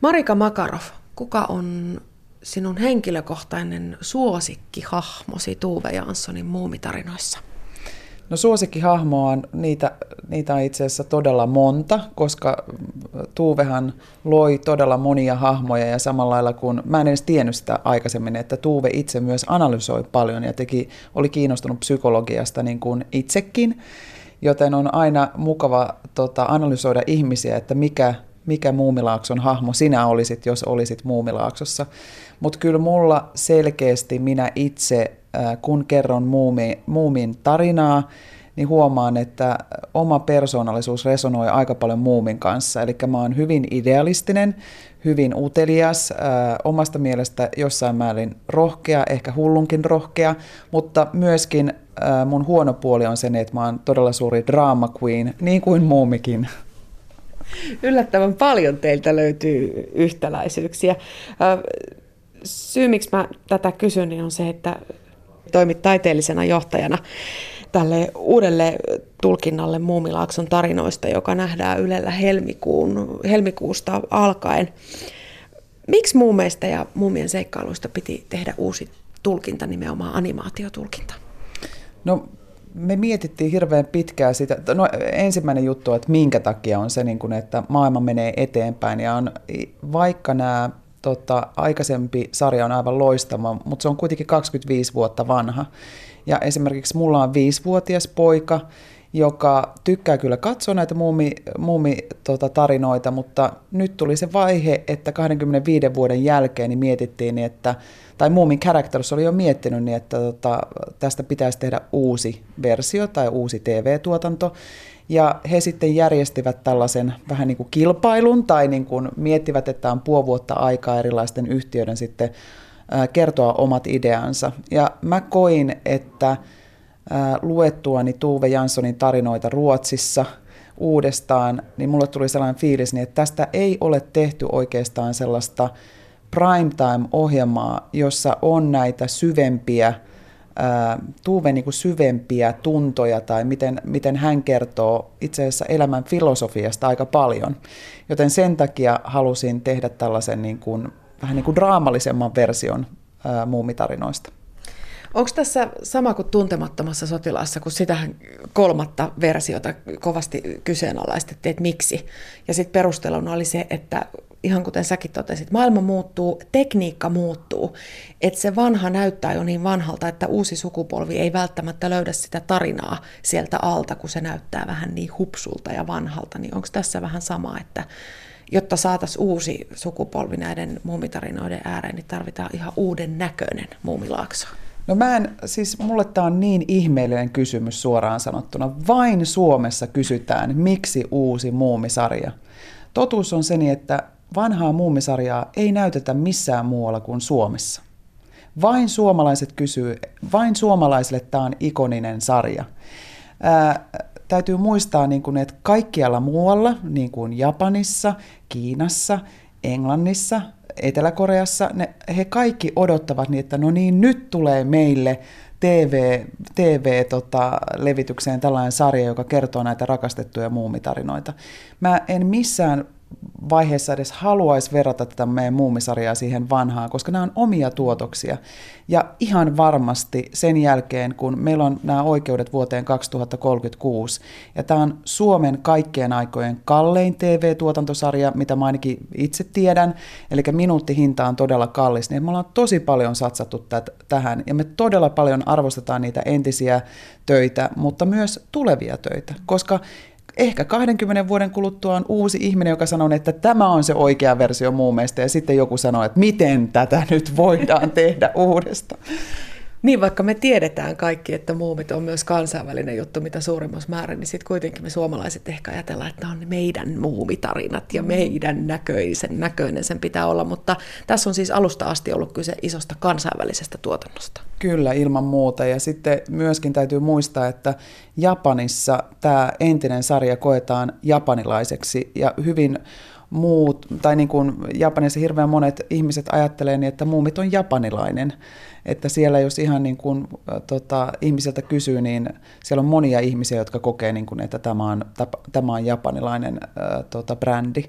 Marika Makarov, kuka on sinun henkilökohtainen suosikkihahmosi Tuve Janssonin muumitarinoissa? No suosikkihahmoa on, niitä, niitä on itse asiassa todella monta, koska Tuuvehan loi todella monia hahmoja ja samalla lailla kun, mä en edes tiennyt sitä aikaisemmin, että Tuuve itse myös analysoi paljon ja teki, oli kiinnostunut psykologiasta niin kuin itsekin, joten on aina mukava tota, analysoida ihmisiä, että mikä, mikä Muumilaakson hahmo sinä olisit, jos olisit Muumilaaksossa. Mutta kyllä mulla selkeästi minä itse, kun kerron muumi, Muumin tarinaa, niin huomaan, että oma persoonallisuus resonoi aika paljon Muumin kanssa. Eli mä oon hyvin idealistinen, hyvin utelias, omasta mielestä jossain määrin rohkea, ehkä hullunkin rohkea, mutta myöskin mun huono puoli on se, että mä oon todella suuri drama queen, niin kuin Muumikin. Yllättävän paljon teiltä löytyy yhtäläisyyksiä. Syy, miksi mä tätä kysyn, niin on se, että toimit taiteellisena johtajana tälle uudelle tulkinnalle Muumilaakson tarinoista, joka nähdään Ylellä helmikuun, helmikuusta alkaen. Miksi muumeista ja muumien seikkailuista piti tehdä uusi tulkinta, nimenomaan animaatiotulkinta? No me mietittiin hirveän pitkään sitä. No, ensimmäinen juttu, että minkä takia on se, niin että maailma menee eteenpäin ja on, vaikka nämä tota, aikaisempi sarja on aivan loistava, mutta se on kuitenkin 25 vuotta vanha. Ja esimerkiksi mulla on viisivuotias poika, joka tykkää kyllä katsoa näitä muumi, muumi tota, tarinoita, mutta nyt tuli se vaihe, että 25 vuoden jälkeen niin mietittiin, niin että, tai Muumin Characters oli jo miettinyt, niin että tota, tästä pitäisi tehdä uusi versio tai uusi TV-tuotanto. Ja he sitten järjestivät tällaisen vähän niin kuin kilpailun tai niin kuin miettivät, että on puoli vuotta aikaa erilaisten yhtiöiden sitten kertoa omat ideansa. Ja mä koin, että luettuani Tuve Janssonin tarinoita Ruotsissa uudestaan, niin mulle tuli sellainen fiilis, niin että tästä ei ole tehty oikeastaan sellaista primetime-ohjelmaa, jossa on näitä syvempiä, Tuve niin syvempiä tuntoja tai miten, miten hän kertoo itse asiassa elämän filosofiasta aika paljon. Joten sen takia halusin tehdä tällaisen niin kuin vähän niin kuin draamallisemman version ää, muumitarinoista. Onko tässä sama kuin tuntemattomassa sotilaassa, kun sitä kolmatta versiota kovasti kyseenalaistettiin, että miksi? Ja sitten perusteluna oli se, että ihan kuten säkin totesit, maailma muuttuu, tekniikka muuttuu, että se vanha näyttää jo niin vanhalta, että uusi sukupolvi ei välttämättä löydä sitä tarinaa sieltä alta, kun se näyttää vähän niin hupsulta ja vanhalta. Niin onko tässä vähän sama, että jotta saataisiin uusi sukupolvi näiden muumitarinoiden ääreen, niin tarvitaan ihan uuden näköinen muumilaakso. No mä en, siis mulle tämä on niin ihmeellinen kysymys suoraan sanottuna. Vain Suomessa kysytään, miksi uusi muumisarja. Totuus on se, niin, että vanhaa muumisarjaa ei näytetä missään muualla kuin Suomessa. Vain suomalaiset kysyy, vain suomalaisille tämä on ikoninen sarja. Ää, täytyy muistaa, niin kuin, että kaikkialla muualla, niin kuin Japanissa, Kiinassa, Englannissa, Etelä-Koreassa, ne, he kaikki odottavat niin, että no niin, nyt tulee meille TV, TV-levitykseen tota, tällainen sarja, joka kertoo näitä rakastettuja muumitarinoita. Mä en missään vaiheessa edes haluaisi verrata tätä meidän muumisarjaa siihen vanhaan, koska nämä on omia tuotoksia. Ja ihan varmasti sen jälkeen, kun meillä on nämä oikeudet vuoteen 2036, ja tämä on Suomen kaikkien aikojen kallein TV-tuotantosarja, mitä mä ainakin itse tiedän, eli minuuttihinta on todella kallis, niin me ollaan tosi paljon satsattu tät- tähän, ja me todella paljon arvostetaan niitä entisiä töitä, mutta myös tulevia töitä, koska ehkä 20 vuoden kuluttua on uusi ihminen, joka sanoo, että tämä on se oikea versio muumeista, ja sitten joku sanoo, että miten tätä nyt voidaan tehdä uudestaan. Niin, vaikka me tiedetään kaikki, että muumit on myös kansainvälinen juttu mitä suurimmassa määrin, niin sitten kuitenkin me suomalaiset ehkä ajatellaan, että on meidän muumitarinat ja meidän näköisen näköinen sen pitää olla, mutta tässä on siis alusta asti ollut kyse isosta kansainvälisestä tuotannosta. Kyllä, ilman muuta. Ja sitten myöskin täytyy muistaa, että Japanissa tämä entinen sarja koetaan japanilaiseksi ja hyvin muut, tai niin kuin Japanissa hirveän monet ihmiset ajattelee niin, että muumit on japanilainen. Että siellä jos ihan niin kuin, tota, ihmisiltä kysyy, niin siellä on monia ihmisiä, jotka kokee, niin kuin, että tämä on, tämä on japanilainen ä, tota, brändi.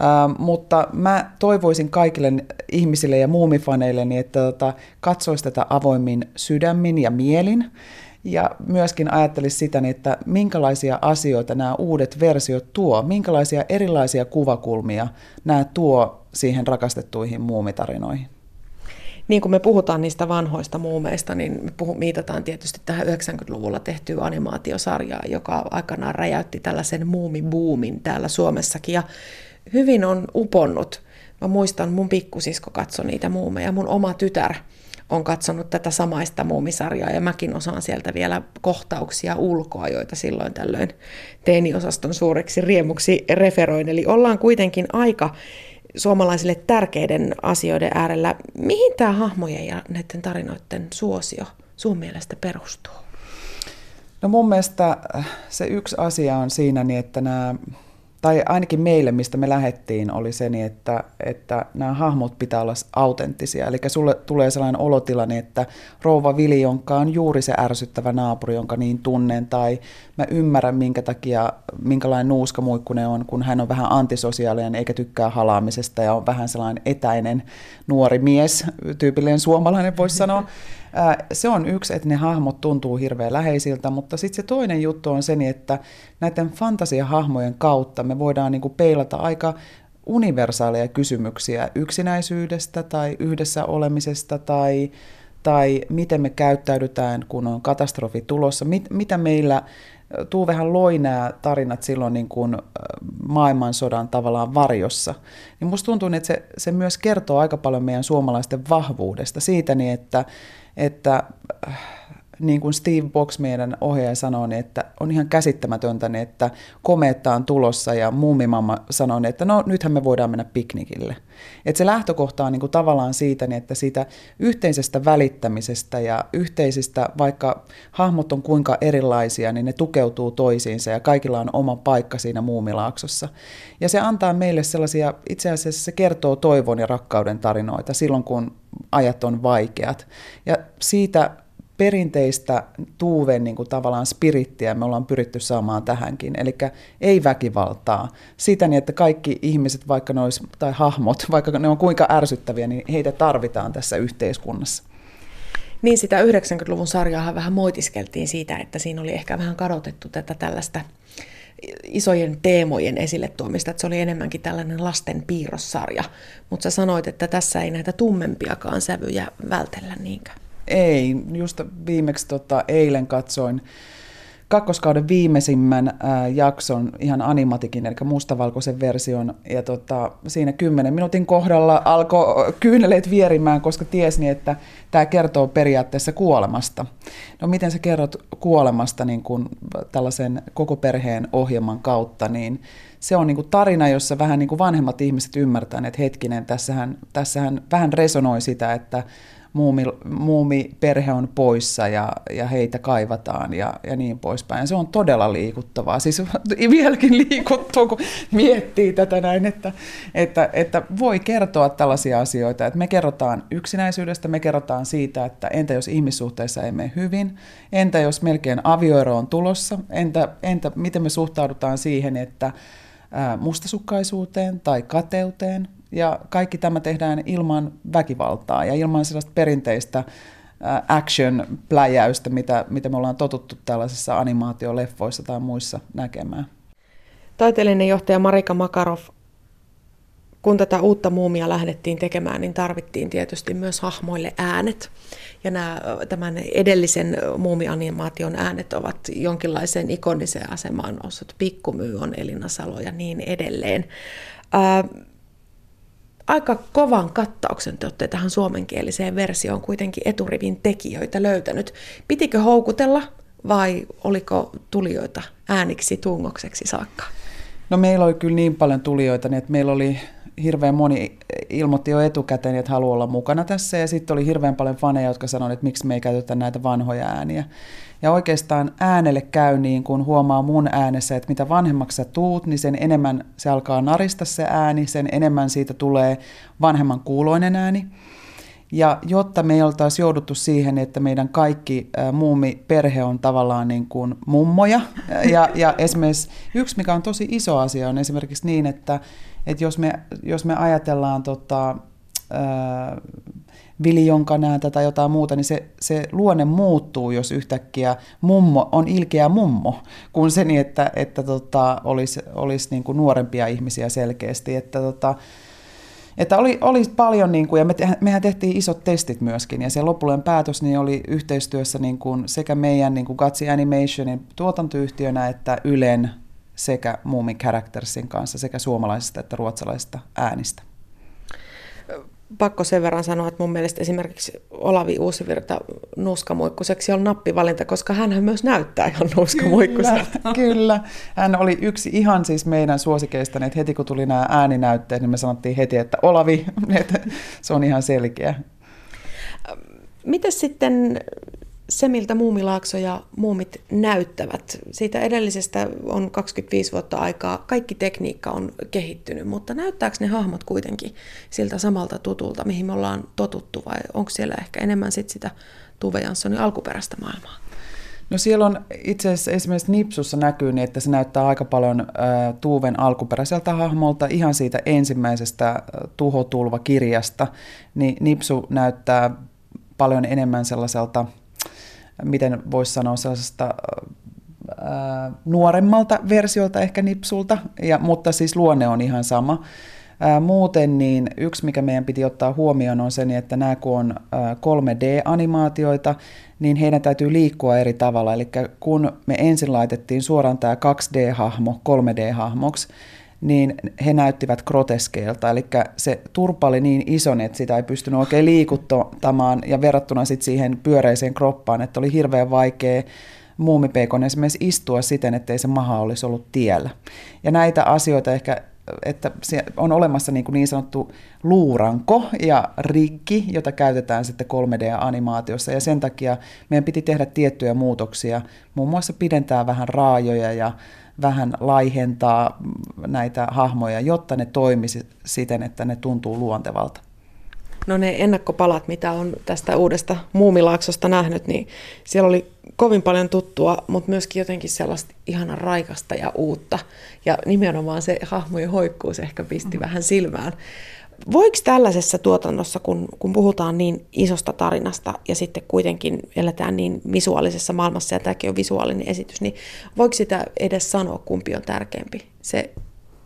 Uh, mutta mä toivoisin kaikille ihmisille ja muumifaneille, niin että tota, katsoisi tätä avoimin sydämin ja mielin. Ja myöskin ajattelisi sitä, niin että minkälaisia asioita nämä uudet versiot tuo, minkälaisia erilaisia kuvakulmia nämä tuo siihen rakastettuihin muumitarinoihin. Niin kuin me puhutaan niistä vanhoista muumeista, niin me puhu, miitataan tietysti tähän 90-luvulla tehtyä animaatiosarjaa, joka aikanaan räjäytti tällaisen muumibuumin täällä Suomessakin. Ja hyvin on uponnut. Mä muistan, mun pikkusisko katsoi niitä muumeja, mun oma tytär on katsonut tätä samaista muumisarjaa ja mäkin osaan sieltä vielä kohtauksia ulkoa, joita silloin tällöin teiniosaston suureksi riemuksi referoin. Eli ollaan kuitenkin aika suomalaisille tärkeiden asioiden äärellä. Mihin tämä hahmojen ja näiden tarinoiden suosio sun mielestä perustuu? No mun mielestä se yksi asia on siinä, niin että nämä tai ainakin meille, mistä me lähettiin, oli se, niin että, että nämä hahmot pitää olla autenttisia. Eli sulle tulee sellainen olotilanne, että rouva Vili, jonka on juuri se ärsyttävä naapuri, jonka niin tunnen, tai mä ymmärrän, minkä takia, minkälainen nuuskamuikkunen on, kun hän on vähän antisosiaalinen eikä tykkää halaamisesta ja on vähän sellainen etäinen nuori mies, tyypillinen suomalainen voisi sanoa. Se on yksi, että ne hahmot tuntuu hirveän läheisiltä, mutta sitten se toinen juttu on se, että näiden fantasiahahmojen kautta me voidaan niinku peilata aika universaaleja kysymyksiä yksinäisyydestä tai yhdessä olemisesta tai, tai miten me käyttäydytään, kun on katastrofi tulossa, mit, mitä meillä vähän loi nämä tarinat silloin niin kuin maailmansodan tavallaan varjossa. Niin musta tuntuu, että se, se myös kertoo aika paljon meidän suomalaisten vahvuudesta siitä, niin että, että niin kuin Steve Box, meidän ohjaaja, sanoi, niin että on ihan käsittämätöntä, niin että komeetta on tulossa ja muumimamma sanoi, niin että no nythän me voidaan mennä piknikille. Että se lähtökohta on niin kuin tavallaan siitä, niin että siitä yhteisestä välittämisestä ja yhteisistä, vaikka hahmot on kuinka erilaisia, niin ne tukeutuu toisiinsa ja kaikilla on oma paikka siinä muumilaaksossa. Ja se antaa meille sellaisia, itse asiassa se kertoo toivon ja rakkauden tarinoita silloin, kun ajat on vaikeat. Ja siitä perinteistä tuuven niin kuin tavallaan spirittiä me ollaan pyritty saamaan tähänkin. Eli ei väkivaltaa. Sitä niin, että kaikki ihmiset, vaikka ne olisi, tai hahmot, vaikka ne on kuinka ärsyttäviä, niin heitä tarvitaan tässä yhteiskunnassa. Niin sitä 90-luvun sarjaa vähän moitiskeltiin siitä, että siinä oli ehkä vähän kadotettu tätä tällaista isojen teemojen esille tuomista, että se oli enemmänkin tällainen lasten piirrossarja. Mutta sä sanoit, että tässä ei näitä tummempiakaan sävyjä vältellä niinkään. Ei, just viimeksi tota, eilen katsoin kakkoskauden viimeisimmän ää, jakson, ihan animatikin, eli mustavalkoisen version, ja tota, siinä kymmenen minuutin kohdalla alkoi kyyneleet vierimään, koska tiesni, että tämä kertoo periaatteessa kuolemasta. No miten sä kerrot kuolemasta niin kun tällaisen koko perheen ohjelman kautta, niin se on niin kuin tarina, jossa vähän niin kuin vanhemmat ihmiset ymmärtävät, että hetkinen, tässähän, tässähän vähän resonoi sitä, että muumi, muumiperhe on poissa ja, ja heitä kaivataan ja, ja niin poispäin. Se on todella liikuttavaa. Siis vieläkin liikuttuu, kun miettii tätä näin, että, että, että voi kertoa tällaisia asioita. Että me kerrotaan yksinäisyydestä, me kerrotaan siitä, että entä jos ihmissuhteissa ei mene hyvin, entä jos melkein avioero on tulossa, entä, entä miten me suhtaudutaan siihen, että mustasukkaisuuteen tai kateuteen, ja kaikki tämä tehdään ilman väkivaltaa ja ilman sellaista perinteistä action-pläjäystä, mitä, mitä me ollaan totuttu tällaisissa animaatioleffoissa tai muissa näkemään. Taiteellinen johtaja Marika Makarov, kun tätä uutta muumia lähdettiin tekemään, niin tarvittiin tietysti myös hahmoille äänet. Ja nämä, tämän edellisen muumianimaation äänet ovat jonkinlaiseen ikoniseen asemaan noussut. Pikkumyy on Elina Salo ja niin edelleen. Ää, aika kovan kattauksen te olette tähän suomenkieliseen versioon kuitenkin eturivin tekijöitä löytänyt. Pitikö houkutella vai oliko tulijoita ääniksi tungokseksi saakka? No meillä oli kyllä niin paljon tulijoita, niin että meillä oli hirveän moni ilmoitti jo etukäteen, että haluaa olla mukana tässä, ja sitten oli hirveän paljon faneja, jotka sanoivat, että miksi me ei käytetä näitä vanhoja ääniä. Ja oikeastaan äänelle käy niin, kun huomaa mun äänessä, että mitä vanhemmaksi sä tuut, niin sen enemmän se alkaa narista se ääni, sen enemmän siitä tulee vanhemman kuuloinen ääni. Ja jotta me ei oltaisi jouduttu siihen, että meidän kaikki muumi perhe on tavallaan niin kuin mummoja, ja, ja esimerkiksi yksi, mikä on tosi iso asia, on esimerkiksi niin, että että jos, me, jos me ajatellaan tota, ää, viljonkanääntä tai jotain muuta, niin se, se luonne muuttuu, jos yhtäkkiä mummo on ilkeä mummo, kuin se niin, että, että tota, olisi, olisi niin kuin nuorempia ihmisiä selkeästi. Että tota, että oli, oli paljon, niin kuin, ja me, mehän tehtiin isot testit myöskin, ja se lopullinen päätös niin oli yhteistyössä niin kuin sekä meidän niin kuin Gatsi Animationin tuotantoyhtiönä että Ylen sekä Moomin Charactersin kanssa sekä suomalaisista että ruotsalaisista äänistä pakko sen verran sanoa, että mun mielestä esimerkiksi Olavi Uusivirta nuuskamuikkuseksi on nappivalinta, koska hän myös näyttää ihan nuuskamuikkuselta. Kyllä, kyllä. Hän oli yksi ihan siis meidän suosikeista, että heti kun tuli nämä ääninäytteet, niin me sanottiin heti, että Olavi, että se on ihan selkeä. Miten sitten se, miltä muumilaakso ja muumit näyttävät. Siitä edellisestä on 25 vuotta aikaa. Kaikki tekniikka on kehittynyt, mutta näyttääkö ne hahmot kuitenkin siltä samalta tutulta, mihin me ollaan totuttu, vai onko siellä ehkä enemmän sit sitä Tuve Janssonin alkuperäistä maailmaa? No siellä on itse asiassa esimerkiksi Nipsussa näkyy niin, että se näyttää aika paljon ä, Tuuven alkuperäiseltä hahmolta, ihan siitä ensimmäisestä tuhotulva-kirjasta, niin Nipsu näyttää paljon enemmän sellaiselta miten voisi sanoa sellaisesta ää, nuoremmalta versiolta ehkä nipsulta, ja, mutta siis luonne on ihan sama. Ää, muuten niin yksi, mikä meidän piti ottaa huomioon on se, että nämä kun on ää, 3D-animaatioita, niin heidän täytyy liikkua eri tavalla. Eli kun me ensin laitettiin suoraan tämä 2D-hahmo 3D-hahmoksi, niin he näyttivät groteskeilta. Eli se turpa oli niin iso, että sitä ei pystynyt oikein liikuttamaan ja verrattuna sitten siihen pyöreiseen kroppaan, että oli hirveän vaikea muumipeikon esimerkiksi istua siten, ettei se maha olisi ollut tiellä. Ja näitä asioita ehkä että on olemassa niin, kuin niin sanottu luuranko ja riggi, jota käytetään sitten 3D-animaatiossa, ja sen takia meidän piti tehdä tiettyjä muutoksia, muun muassa pidentää vähän raajoja ja vähän laihentaa näitä hahmoja, jotta ne toimisi siten, että ne tuntuu luontevalta. No ne ennakkopalat, mitä on tästä uudesta muumilaaksosta nähnyt, niin siellä oli kovin paljon tuttua, mutta myöskin jotenkin sellaista ihanan raikasta ja uutta. Ja nimenomaan se hahmojen hoikkuus ehkä pisti mm. vähän silmään. Voiko tällaisessa tuotannossa, kun, kun puhutaan niin isosta tarinasta ja sitten kuitenkin eletään niin visuaalisessa maailmassa ja tämäkin on visuaalinen esitys, niin voiko sitä edes sanoa, kumpi on tärkeämpi, se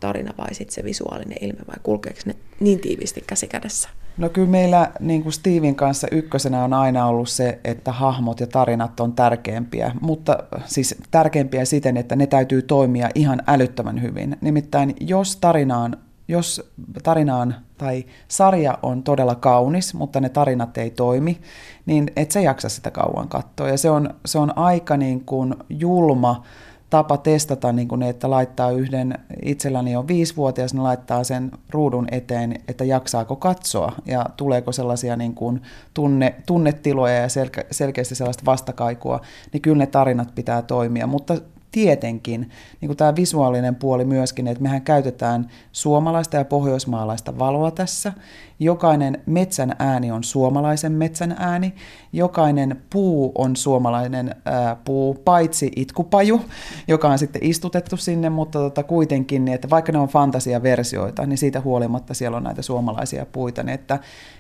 tarina vai sitten se visuaalinen ilme vai kulkeeko ne niin tiiviisti käsi kädessä? No kyllä meillä niin kuin Steven kanssa ykkösenä on aina ollut se, että hahmot ja tarinat on tärkeämpiä, mutta siis tärkeämpiä siten, että ne täytyy toimia ihan älyttömän hyvin. Nimittäin jos tarinaan jos tarinaan tai sarja on todella kaunis, mutta ne tarinat ei toimi, niin et sä jaksa sitä kauan katsoa. Ja se on, se on aika niin kuin julma tapa testata, niin kuin, että laittaa yhden, itselläni on viisivuotias, niin laittaa sen ruudun eteen, että jaksaako katsoa ja tuleeko sellaisia niin kuin tunne, tunnetiloja ja selke, selkeästi sellaista vastakaikua, niin kyllä ne tarinat pitää toimia. Mutta tietenkin niin kuin tämä visuaalinen puoli myöskin, että mehän käytetään suomalaista ja pohjoismaalaista valoa tässä. Jokainen metsän ääni on suomalaisen metsän ääni. Jokainen puu on suomalainen ää, puu, paitsi itkupaju, joka on sitten istutettu sinne, mutta tota, kuitenkin, niin että vaikka ne on fantasiaversioita, niin siitä huolimatta siellä on näitä suomalaisia puita. Niin että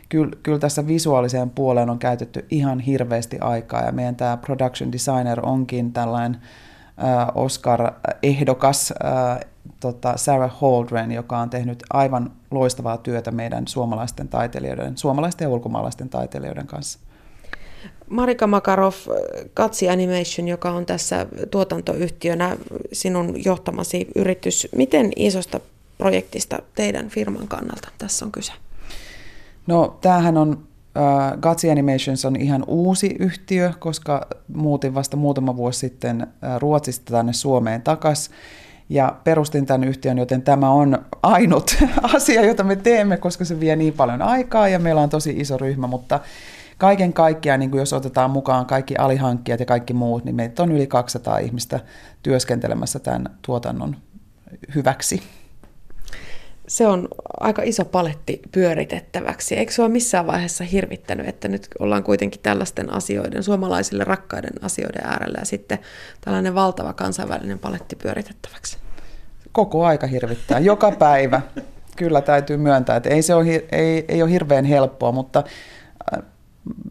kyllä, kyllä tässä visuaaliseen puoleen on käytetty ihan hirveästi aikaa, ja meidän tämä production designer onkin tällainen Oscar-ehdokas tota Sarah Holdren, joka on tehnyt aivan loistavaa työtä meidän suomalaisten taiteilijoiden, suomalaisten ja ulkomaalaisten taiteilijoiden kanssa. Marika Makarov, Katsi Animation, joka on tässä tuotantoyhtiönä sinun johtamasi yritys. Miten isosta projektista teidän firman kannalta tässä on kyse? No tämähän on Uh, Gatsi Animations on ihan uusi yhtiö, koska muutin vasta muutama vuosi sitten Ruotsista tänne Suomeen takaisin. Ja perustin tämän yhtiön, joten tämä on ainut asia, jota me teemme, koska se vie niin paljon aikaa ja meillä on tosi iso ryhmä, mutta kaiken kaikkiaan, niin kuin jos otetaan mukaan kaikki alihankkijat ja kaikki muut, niin meitä on yli 200 ihmistä työskentelemässä tämän tuotannon hyväksi se on aika iso paletti pyöritettäväksi. Eikö ole missään vaiheessa hirvittänyt, että nyt ollaan kuitenkin tällaisten asioiden, suomalaisille rakkaiden asioiden äärellä ja sitten tällainen valtava kansainvälinen paletti pyöritettäväksi? Koko aika hirvittää, joka päivä. kyllä täytyy myöntää, että ei se ole, ei, ei ole hirveän helppoa, mutta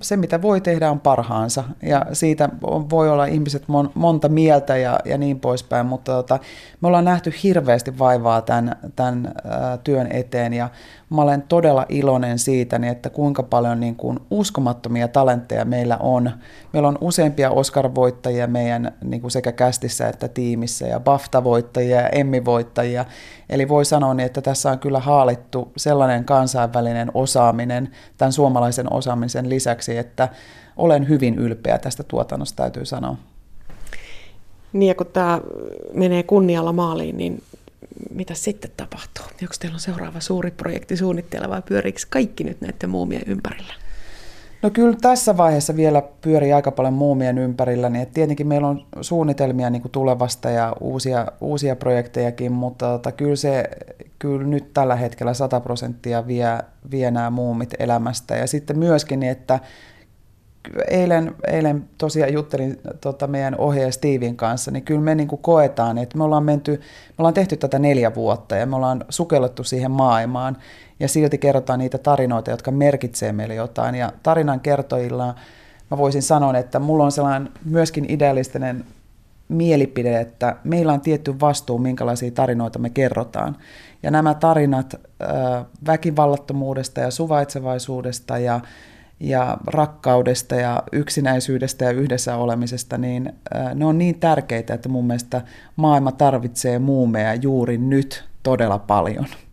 se, mitä voi tehdä, on parhaansa. Ja siitä voi olla ihmiset mon, monta mieltä ja, ja niin poispäin, mutta tota, me ollaan nähty hirveästi vaivaa tämän, tämän ä, työn eteen ja mä olen todella iloinen siitä, niin että kuinka paljon niin kuin uskomattomia talentteja meillä on. Meillä on useampia Oscar-voittajia meidän niin kuin sekä kästissä että tiimissä ja BAFTA-voittajia ja Emmy-voittajia. Eli voi sanoa niin, että tässä on kyllä haalittu sellainen kansainvälinen osaaminen tämän suomalaisen osaamisen lisäksi, että olen hyvin ylpeä tästä tuotannosta, täytyy sanoa. Niin ja kun tämä menee kunnialla maaliin, niin mitä sitten tapahtuu? Onko teillä on seuraava suuri projekti suunnitteilla vai pyöriikö kaikki nyt näiden muumien ympärillä? No kyllä tässä vaiheessa vielä pyörii aika paljon muumien ympärillä, niin tietenkin meillä on suunnitelmia niin kuin tulevasta ja uusia, uusia projektejakin, mutta tota, kyllä se kyllä nyt tällä hetkellä 100 prosenttia vie, vie nämä muumit elämästä. Ja sitten myöskin, että eilen, eilen tosiaan juttelin tota meidän ohjaaja Steven kanssa, niin kyllä me niin kuin koetaan, että me ollaan, menty, me ollaan tehty tätä neljä vuotta ja me ollaan sukellettu siihen maailmaan ja silti kerrotaan niitä tarinoita, jotka merkitsee meille jotain. Ja tarinan kertojilla mä voisin sanoa, että mulla on sellainen myöskin idealistinen mielipide, että meillä on tietty vastuu, minkälaisia tarinoita me kerrotaan. Ja nämä tarinat väkivallattomuudesta ja suvaitsevaisuudesta ja ja rakkaudesta ja yksinäisyydestä ja yhdessä olemisesta, niin ne on niin tärkeitä, että mun mielestä maailma tarvitsee muumeja juuri nyt todella paljon.